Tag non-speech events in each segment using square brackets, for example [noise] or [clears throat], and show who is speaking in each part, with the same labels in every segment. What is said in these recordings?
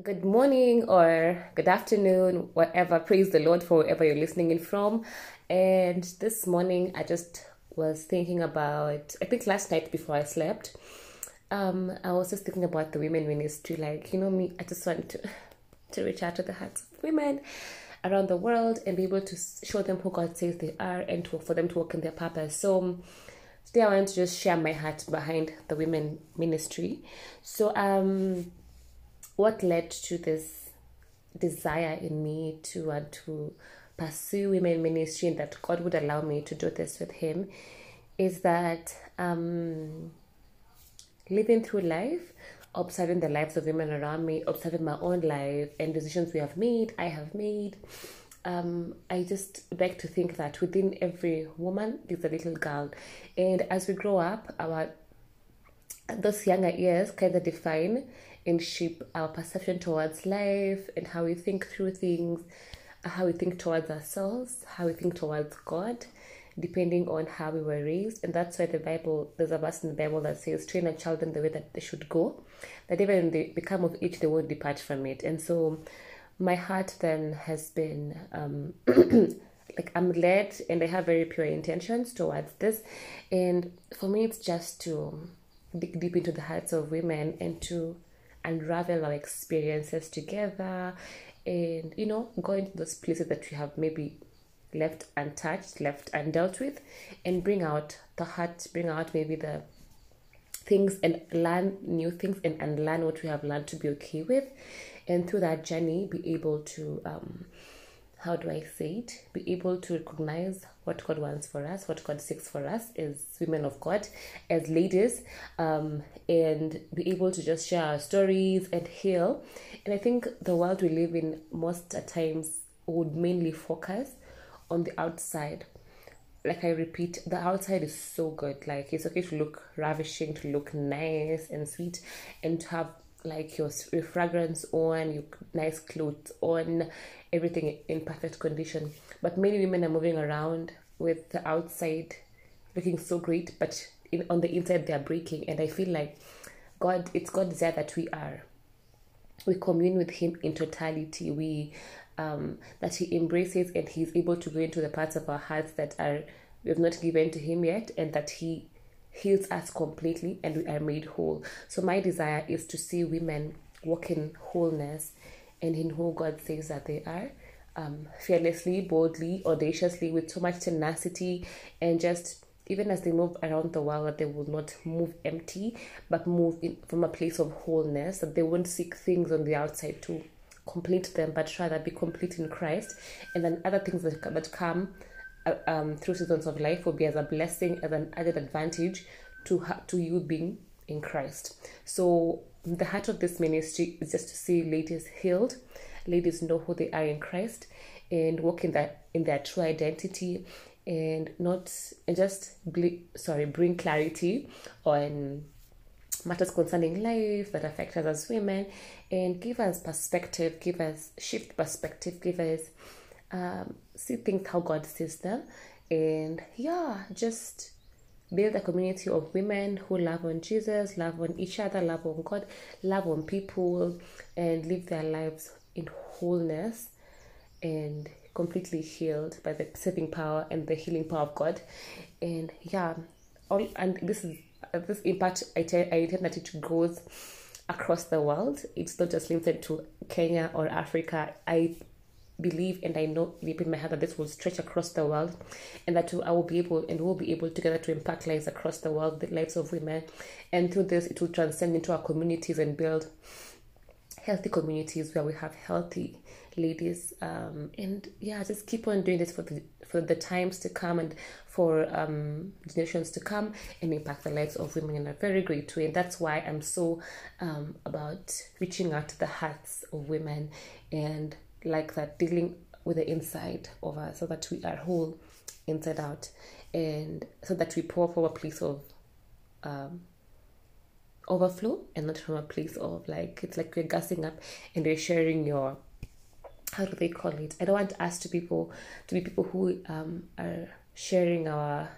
Speaker 1: Good morning or good afternoon, whatever. Praise the Lord for wherever you're listening in from. And this morning, I just was thinking about, I think last night before I slept, um, I was just thinking about the women ministry. Like, you know, me, I just want to, to reach out to the hearts of women around the world and be able to show them who God says they are and to, for them to walk in their purpose. So, today I want to just share my heart behind the women ministry. So, um, what led to this desire in me to want to pursue women ministry and that God would allow me to do this with Him is that um, living through life, observing the lives of women around me, observing my own life and decisions we have made, I have made. Um, I just beg to think that within every woman is a little girl, and as we grow up, our those younger years kind of define and shape our perception towards life and how we think through things, how we think towards ourselves, how we think towards God, depending on how we were raised. And that's why the Bible, there's a verse in the Bible that says, train a child in the way that they should go, that even when they become of age, they won't depart from it. And so my heart then has been um, [clears throat] like I'm led and I have very pure intentions towards this. And for me, it's just to dig deep into the hearts of women and to unravel our experiences together and you know go into those places that we have maybe left untouched left undealt with and bring out the heart bring out maybe the things and learn new things and unlearn what we have learned to be okay with. And through that journey be able to um how do I say it? Be able to recognize what God wants for us, what God seeks for us as women of God, as ladies, um, and be able to just share our stories and heal. And I think the world we live in most at times would mainly focus on the outside. Like I repeat, the outside is so good. Like it's okay to look ravishing, to look nice and sweet, and to have like your, your fragrance on, your nice clothes on, everything in perfect condition. But many women are moving around with the outside looking so great, but in, on the inside they are breaking. And I feel like God, it's God's desire that we are. We commune with Him in totality. We um, that He embraces and He's able to go into the parts of our hearts that are we have not given to Him yet, and that He heals us completely and we are made whole. So my desire is to see women walk in wholeness and in who God says that they are. Um, fearlessly, boldly, audaciously, with so much tenacity, and just even as they move around the world, that they will not move empty, but move in, from a place of wholeness, that they won't seek things on the outside to complete them, but rather be complete in Christ. And then other things that, that come um, through seasons of life will be as a blessing, as an added advantage to to you being in Christ. So the heart of this ministry is just to see ladies healed, ladies know who they are in Christ, and walk in that in their true identity, and not and just ble- sorry bring clarity on matters concerning life that affect us as women, and give us perspective, give us shift perspective, give us um, see things how God sees them, and yeah, just build a community of women who love on Jesus, love on each other, love on God, love on people, and live their lives in wholeness and completely healed by the saving power and the healing power of God. And yeah, all and this is this impact I, intend that it goes across the world. It's not just limited to Kenya or Africa. I believe and I know deep in my heart that this will stretch across the world and that I will be able and we'll be able together to impact lives across the world, the lives of women. And through this, it will transcend into our communities and build healthy communities where we have healthy ladies um, and yeah just keep on doing this for the for the times to come and for um, generations to come and impact the lives of women in a very great way and that's why i'm so um, about reaching out to the hearts of women and like that dealing with the inside of us so that we are whole inside out. And so that we pour from a place of um, overflow and not from a place of like it's like you're gassing up and you're sharing your how do they call it? I don't want us to people to be people who um, are sharing our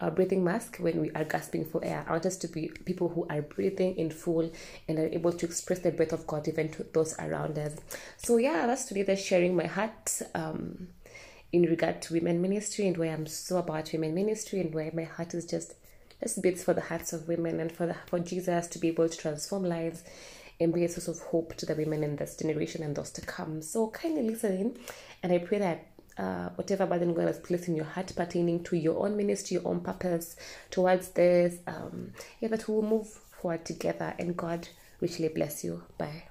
Speaker 1: our breathing mask when we are gasping for air. I want us to be people who are breathing in full and are able to express the breath of God even to those around us. So yeah, that's today that's sharing my heart um, in regard to women ministry and where I'm so about women ministry and where my heart is just just beats for the hearts of women and for the for Jesus to be able to transform lives and be a source of hope to the women in this generation and those to come. So kindly listen in and I pray that uh, whatever burden God has placed in your heart pertaining to your own ministry, your own purpose towards this, um, yeah, that we will move forward together and God richly bless you. Bye.